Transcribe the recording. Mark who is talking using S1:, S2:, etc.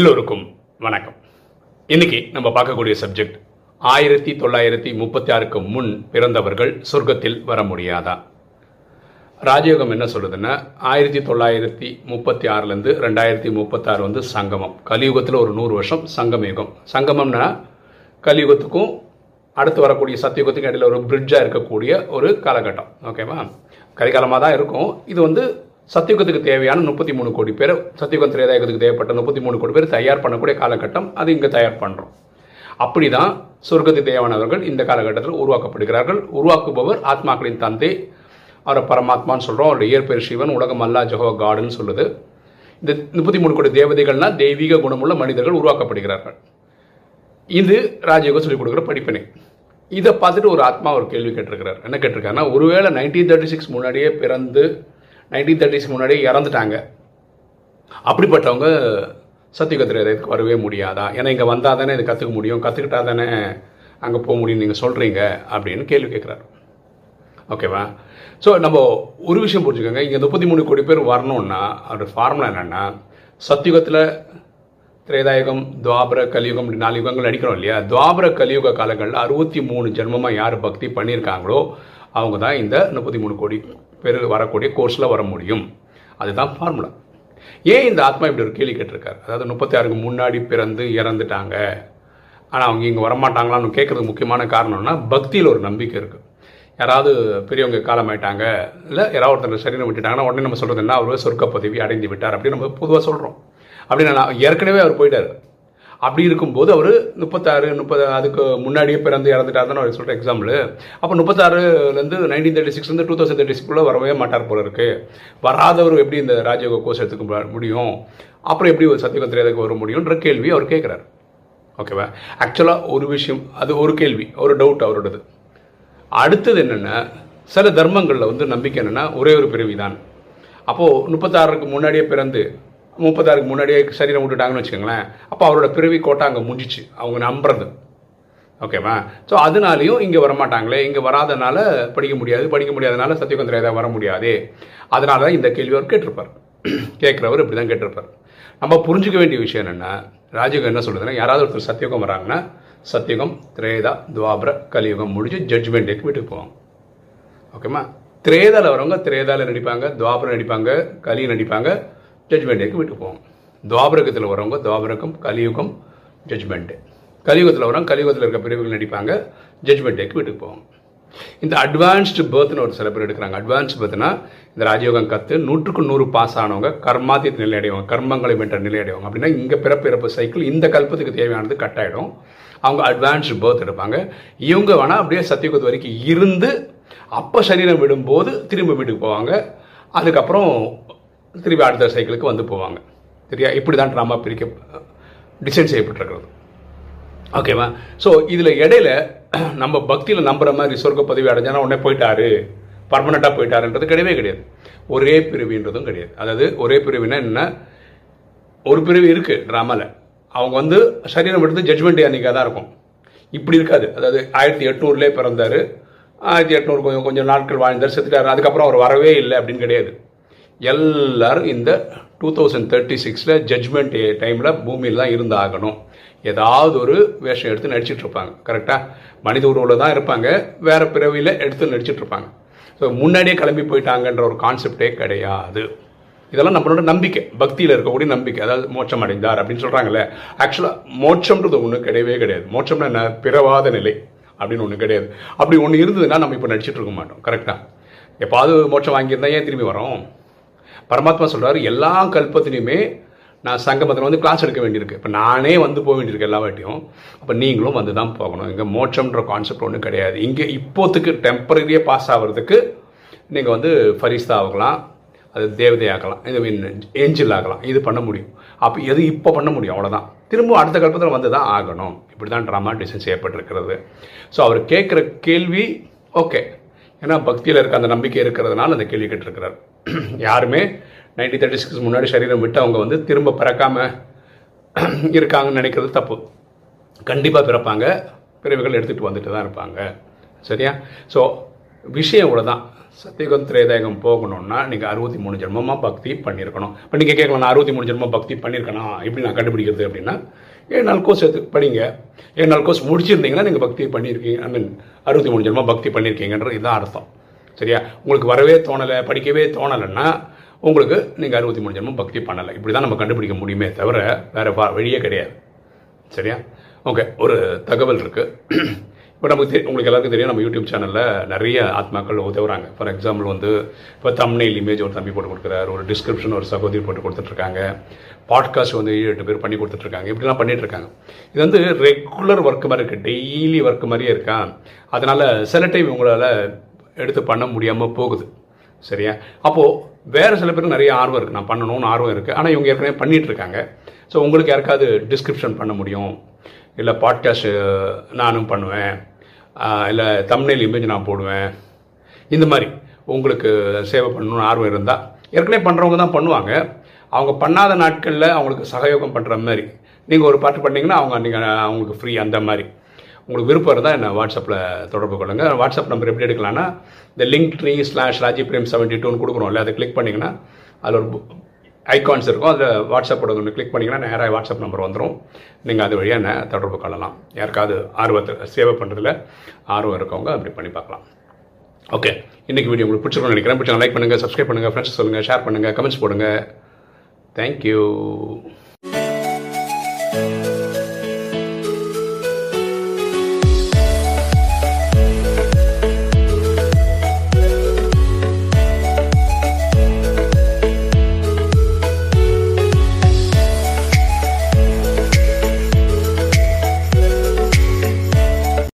S1: எல்லோருக்கும் வணக்கம். இன்னைக்கு நம்ம பார்க்கக்கூடிய சப்ஜெக்ட் ஆயிரத்தி தொள்ளாயிரத்தி முப்பத்தி ஆறுக்கு முன் பிறந்தவர்கள் சொர்க்கத்தில் வர முடியாதா? ராஜயோகம் என்ன சொல்லுதுன்னா ஆயிரத்தி தொள்ளாயிரத்தி முப்பத்தி ஆறுலேருந்து ரெண்டாயிரத்தி முப்பத்தாறு வந்து சங்கமம். கலியுகத்தில் ஒரு நூறு வருஷம் சங்கம் யுகம். சங்கமம்னா கலியுகத்துக்கும் அடுத்து வரக்கூடிய சத்தியுகத்துக்கும் இடையில ஒரு பிரிட்ஜாக இருக்கக்கூடிய ஒரு காலகட்டம். ஓகேவா கரிகாலமாக தான் இருக்கும். இது வந்து சத்தியுகத்துக்கு தேவையான முப்பத்தி மூணு கோடி பேர் சத்தியுகம் திரேதாயுகத்துக்கு தேவைப்பட்ட முப்பத்தி மூணு கோடி பேர் தயார் பண்ணக்கூடிய காலகட்டம் அது இங்கே தயார் பண்ணுறோம் அப்படி தான் சொர்க்கத்து தேவானவர்கள் இந்த காலகட்டத்தில் உருவாக்கப்படுகிறார்கள். உருவாக்குபவர் ஆத்மாக்களின் தந்தை அவரை பரமாத்மான்னு சொல்கிறோம் அவருடைய இயற்பெயர் சிவன் உலகம் அல்லா ஜஹோ காடுன்னு சொல்லுது. இந்த முப்பத்தி மூணு கோடி தேவதைகள்னா தெய்வீக குணமுள்ள மனிதர்கள் உருவாக்கப்படுகிறார்கள். இது ராஜயோகம் சொல்லிக் கொடுக்குற படிப்பினை. இதை பார்த்துட்டு ஒரு ஆத்மா ஒரு கேள்வி கேட்டிருக்கிறார். என்ன கேட்டிருக்காருன்னா ஒருவேளை நைன்டீன் தேர்ட்டி சிக்ஸ் முன்னாடியே பிறந்து நைன்டீன் தேர்ட்டிஸ் முன்னாடி இறந்துட்டாங்க. அப்படிப்பட்டவங்க சத்தியகத்திரத்துக்கு வரவே முடியாதா? ஏன்னா இங்கே வந்தால் தானே இது கற்றுக்க முடியும். கற்றுக்கிட்டா தானே அங்கே போக முடியும் நீங்கள் சொல்கிறீங்க அப்படின்னு கேள்வி கேட்குறாரு. ஓகேவா? ஸோ நம்ம ஒரு விஷயம் புரிஞ்சுக்கோங்க. இங்கே முப்பத்தி மூணு கோடி பேர் வரணும்னா அதோட ஃபார்முலா என்னென்னா சத்தியுகத்தில் திரேதாயுகம் துவாபர கலியுகம் இப்படி நாலு யுகங்கள் அடிக்கிறோம் இல்லையா? துவாபர கலியுக காலங்களில் அறுபத்தி மூணு ஜென்மமாக யார் பக்தி பண்ணியிருக்காங்களோ அவங்க தான் இந்த முப்பத்தி மூணு கோடி. பெரு வரக்கூடிய கோர்ஸில் வர முடியும். அதுதான் ஃபார்முலா ஏன் இந்த ஆத்மா இப்படி ஒரு கேள்வி கேட்டிருக்காரு? அதாவது முப்பத்தி ஆறுக்கு முன்னாடி பிறந்து இறந்துட்டாங்க. ஆனால் அவங்க இங்கே வரமாட்டாங்களான்னு கேட்குறது முக்கியமான காரணம்னா பக்தியில் ஒரு நம்பிக்கை இருக்குது யாராவது பெரியவங்க காலமாயிட்டாங்க இல்லை யாராவது ஒருத்தர் சரீரம் விட்டுட்டாங்கன்னா உடனே நம்ம சொல்கிறது என்ன? அவர் சொர்க்க பதவி அடைந்து விட்டார் அப்படின்னு நம்ம பொதுவாக சொல்கிறோம் அப்படின்னு நான் ஏற்கனவே அவர் போயிட்டார். அப்படி இருக்கும்போது அவர் முப்பத்தாறு முப்பது அதுக்கு முன்னாடியே பிறந்து இறந்துட்டாருன்னு அவர் சொல்கிற எக்ஸாம்பிள் அப்போ முப்பத்தாறுலேருந்து நைன்டீன் தேர்ட்டி சிக்ஸ்லேருந்து டூ தௌசண்ட் தேர்ட்டி சிக்ஸ்க்குள்ளே வரவே மாட்டார் போல இருக்கு. வராதவர் எப்படி இந்த ராஜயோக கோர்ஸ் எடுத்துக்க முடியும்? அப்புறம் எப்படி ஒரு சத்தியகம் தெரியாதக்கு வர முடியும்ன்ற கேள்வி அவர் கேட்குறாரு. ஓகேவா ஆக்சுவலாக ஒரு விஷயம் அது ஒரு கேள்வி ஒரு டவுட் அவரோடது அடுத்தது என்னென்னா சில தர்மங்களில் வந்து நம்பிக்கை என்னென்னா ஒரே ஒரு பிறவி தான் அப்போது முப்பத்தாறுக்கு முன்னாடியே பிறந்து முப்பத்தாறுக்கு முன்னாடியே சரீரம் விட்டுட்டாங்கன்னு வச்சுக்கோங்களேன். அப்போ அவரோட பிறவி கோட்டை அங்கே முடிஞ்சிச்சு அவங்க நம்புறது. ஓகேவா ஸோ அதனாலையும் இங்கே வரமாட்டாங்களே. இங்கே வராதனால படிக்க முடியாது. படிக்க முடியாதனால சத்தியகுந்திரேதா வர முடியாது. அதனால தான் இந்த கேள்வி அவர் கேட்டிருப்பார். கேட்குறவர் இப்படி தான் கேட்டிருப்பார். நம்ம புரிஞ்சுக்க வேண்டிய விஷயம் என்னென்னா ராஜயோகம் என்ன சொல்லுதுன்னா யாராவது ஒருத்தர் சத்தியோகம் வராங்கன்னா சத்தியுகம் திரேதா துவாபர கலியுகம் முடிஞ்சு ஜட்ஜ்மெண்ட் டேக்கு வீட்டுக்கு போவாங்க ஓகேம்மா திரேதாவில் வரவங்க திரேதாவில் நடிப்பாங்க துவாபரம் நடிப்பாங்க கலி நடிப்பாங்க ஜட்ஜ்மெண்ட் டேக்கு வீட்டுக்கு போவாங்க துவாபரகத்தில் வரவங்க துவாபரகம் கலியுகம் ஜட்ஜ்மெண்ட்டு கலியுகத்தில் வரவங்க கலியுகத்தில் இருக்க பிரிவுகள் நடிப்பாங்க ஜட்ஜ்மெண்ட் டேக்கு வீட்டுக்கு போவாங்க இந்த அட்வான்ஸ்டு பேர்த்னு ஒரு சில பேர் எடுக்கிறாங்க. அட்வான்ஸ் பேர்த்னா இந்த ராஜயோகம் கற்று நூற்றுக்கு நூறு பாஸ் ஆனவங்க கர்மாத்திய நிலை அடைவாங்க கர்மங்களை வென்ற நிலை அடைவாங்க அப்படின்னா இங்கே பிறப்பு இறப்பு சைக்கிள் இந்த கல்பத்துக்கு தேவையானது கட் ஆகிடும் அவங்க அட்வான்ஸ்டு பேர்த் எடுப்பாங்க. இவங்க வேணால் அப்படியே சத்தியகுத்து வரைக்கும் இருந்து அப்போ சரீரம் விடும்போது திரும்ப வீட்டுக்கு போவாங்க. அதுக்கப்புறம் திரும்பி அடுத்த சைக்கிளுக்கு வந்து போவாங்க. சரியா? இப்படி தான் ட்ராமா பிரிக்க டிசைன் செய்யப்பட்டிருக்கிறது. ஓகேவா ஸோ இதில் இடையில நம்ம பக்தியில் நம்புற மாதிரி சொர்க்க பதவி அடைஞ்சானா உடனே போயிட்டாரு. பர்மனெண்ட்டாக போயிட்டாருன்றது கிடையவே கிடையாது. ஒரே பிரிவின்றதும் கிடையாது. அதாவது ஒரே பிரிவினா என்ன? ஒரு பிரிவு இருக்குது ட்ராமாவில் அவங்க வந்து சரீரம் எடுத்து ஜட்ஜ்மெண்ட் அன்றைக்காக தான் இருக்கும். இப்படி இருக்காது. அதாவது ஆயிரத்தி எட்நூறுலேயே பிறந்தார். ஆயிரத்தி எட்நூறு கொஞ்சம் கொஞ்சம் நாட்கள் வாழ்ந்தார் செத்துட்டார். அதுக்கப்புறம் அவர் வரவே இல்லை அப்படின்னு கிடையாது. எல்லாரும் இந்த டூ தௌசண்ட் தேர்ட்டி சிக்ஸில் ஜட்ஜ்மெண்ட் டைமில் பூமியில் தான் இருந்து ஆகணும் ஏதாவது ஒரு வேஷம் எடுத்து நடிச்சிட்டு இருப்பாங்க. கரெக்டாக மனித உருவில் தான் இருப்பாங்க. வேறு பிறவியில் எடுத்து நடிச்சிட்டு இருப்பாங்க. ஸோ முன்னாடியே கிளம்பி போயிட்டாங்கன்ற ஒரு கான்செப்டே கிடையாது. இதெல்லாம் நம்மளோட நம்பிக்கை. பக்தியில் இருக்கக்கூடிய நம்பிக்கை. அதாவது மோட்சம் அடைந்தார் அப்படின்னு சொல்கிறாங்கல்ல ஆக்சுவலாக மோட்சம்ன்றது ஒன்று கிடையவே கிடையாது. மோட்சம்னா என்ன? பிறவாத நிலை அப்படின்னு ஒன்று கிடையாது. அப்படி ஒன்று இருந்ததுன்னா நம்ம இப்போ நடிச்சிட்டு இருக்க மாட்டோம். கரெக்டாக எப்பாவது மோட்சம் வாங்கியிருந்தா ஏன் திரும்பி வரோம்? பரமாத்மா சொல்கிறார் எல்லா கல்பத்திலையுமே நான் சங்கமத்தில் வந்து கிளாஸ் எடுக்க வேண்டியிருக்கு. இப்போ நானே வந்து போக வேண்டியிருக்கு எல்லா வாட்டியும். அப்போ நீங்களும் வந்து தான் போகணும். இங்கே மோட்சம்ன்ற கான்செப்ட் ஒன்றும் கிடையாது. இங்கே இப்போத்துக்கு டெம்பரரியாக பாஸ் ஆகிறதுக்கு நீங்கள் வந்து ஃபரிஸ்தா ஆகலாம் அது தேவதை இது ஏஞ்சில் ஆகலாம். இது பண்ண முடியும். அப்போ எது இப்போ பண்ண முடியும்? அவ்வளோதான் திரும்ப அடுத்த கல்பத்தில் வந்து தான் ஆகணும். இப்படி தான் ட்ராமா டிசைன் செய்யப்பட்டிருக்கிறது. ஸோ அவர் கேட்குற கேள்வி ஓகே ஏன்னா பக்தியில் இருக்க அந்த நம்பிக்கை இருக்கிறதுனால அந்த கேள்வி கேட்டிருக்கிறார். யாருமே நைன்டீன் தேர்ட்டி சிக்ஸ் முன்னாடி சரீரம் விட்டு அவங்க வந்து திரும்ப பிறக்காம இருக்காங்கன்னு நினைக்கிறது தப்பு. கண்டிப்பாக பிறப்பாங்க. பிறவிகள் எடுத்துகிட்டு வந்துட்டு தான் இருப்பாங்க. சரியா? ஸோ விஷயம் இவ்வளோதான் சத்தியகம் திரேதாயகம் போகணும்னா நீங்கள் அறுபத்தி மூணு ஜென்மமாக பக்தி பண்ணியிருக்கணும். இப்போ நீங்கள் கேட்கலாம் நான் அறுபத்தி மூணு ஜென்மம் பக்தி பண்ணியிருக்கணும் எப்படி நான் கண்டுபிடிக்கிறது அப்படின்னா ஏழு நாள் கோர்ஸ் எடுத்து படிங்க. ஏழு நாள் கோர்ஸ் முடிச்சிருந்தீங்கன்னா நீங்கள் பக்தி பண்ணியிருக்கீங்க ஐ மீன் அறுபத்தி மூணு ஜென்மா பக்தி பண்ணியிருக்கீங்கன்றது இதுதான் அர்த்தம். சரியா? உங்களுக்கு வரவே தோணலை படிக்கவே தோணலைன்னா உங்களுக்கு நீங்கள் அறுபத்தி மூணு ஜென்மம் பக்தி பண்ணலை. இப்படி தான் நம்ம கண்டுபிடிக்க முடியுமே தவிர வேறு வழியே கிடையாது. சரியா? ஓகே ஒரு தகவல் இருக்குது இப்போ நமக்கு தெரியும் உங்களுக்கு எல்லாருக்கும் தெரியும் நம்ம யூடியூப் சேனலில் நிறைய ஆத்மாக்கள் உதவுறாங்க. ஃபார் எக்ஸாம்பிள் வந்து இப்போ தம்னைல் இமேஜ் ஒரு தம்பி போட்டு கொடுக்குறாரு ஒரு டிஸ்கிரிப்ஷன் ஒரு சகோதரி போட்டு கொடுத்துட்ருக்காங்க. பாட்காஸ்ட் வந்து ஏழு எட்டு பேர் பண்ணி கொடுத்துட்ருக்காங்க. இப்படிலாம் பண்ணிகிட்ருக்காங்க இது வந்து ரெகுலர் ஒர்க் மாதிரி இருக்குது டெய்லி ஒர்க் மாதிரியே இருக்கா? அதனால் சில டைம் உங்களால் எடுத்து பண்ண முடியாமல் போகுது. சரியா? அப்போது வேறு சில பேருக்கு நிறைய ஆர்வம் இருக்குது நான் பண்ணணும்னு ஆர்வம் இருக்குது ஆனால் இவங்க ஏற்கனவே பண்ணிகிட்ருக்காங்க ஸோ உங்களுக்கு யாருக்காவது டிஸ்கிரிப்ஷன் பண்ண முடியும்? இல்லை பாட்காஸ்ட் நானும் பண்ணுவேன். இல்லை தம்னைல் இமேஜ் நான் போடுவேன். இந்த மாதிரி உங்களுக்கு சேவை பண்ணணும்னு ஆர்வம் இருந்தால் ஏற்கனவே பண்ணுறவங்க தான் பண்ணுவாங்க. அவங்க பண்ணாத நாட்களில் அவங்களுக்கு சகயோகம் பண்ணுற மாதிரி. நீங்கள் ஒரு பாட்டு பண்ணிங்கன்னா அவங்க நீங்கள் அவங்களுக்கு ஃப்ரீ அந்த மாதிரி. உங்களுக்கு விருப்பம் இருந்தால் என்ன வாட்ஸ்அப்பில் தொடர்பு கொள்ளுங்கள் வாட்ஸ்அப் நம்பர் எப்படி எடுக்கலாம்னா இந்த linktree slash Raji Prem seventy டூன்னு கொடுக்குறோம்ல அதை கிளிக் பண்ணிங்கன்னா அதில் ஒரு ஐகான்ஸ் இருக்கும். அதில் வாட்ஸ்அப்போட ஒன்று கிளிக் பண்ணிங்கன்னா நேராக வாட்ஸ்அப் நம்பர் வந்துடும் நீங்கள் அது வழியாக என்ன தொடர்பு கொள்ளலாம். யாருக்காவது ஆர்வத்தில் சேவை பண்ணுறதுல ஆர்வம் இருக்கவங்க அப்படி பண்ணி பார்க்கலாம். ஓகே இன்றைக்கி வீடியோ உங்களுக்கு பிடிச்சிருக்கோம்னு நினைக்கிறேன். பிடிச்சவங்க லைக் பண்ணுங்கள் சப்ஸ்கிரைப் பண்ணுங்கள் ஃப்ரெண்ட்ஸ் சொல்லுங்கள் ஷேர் பண்ணுங்கள் கமெண்ட்ஸ் போடுங்க. தேங்க்யூ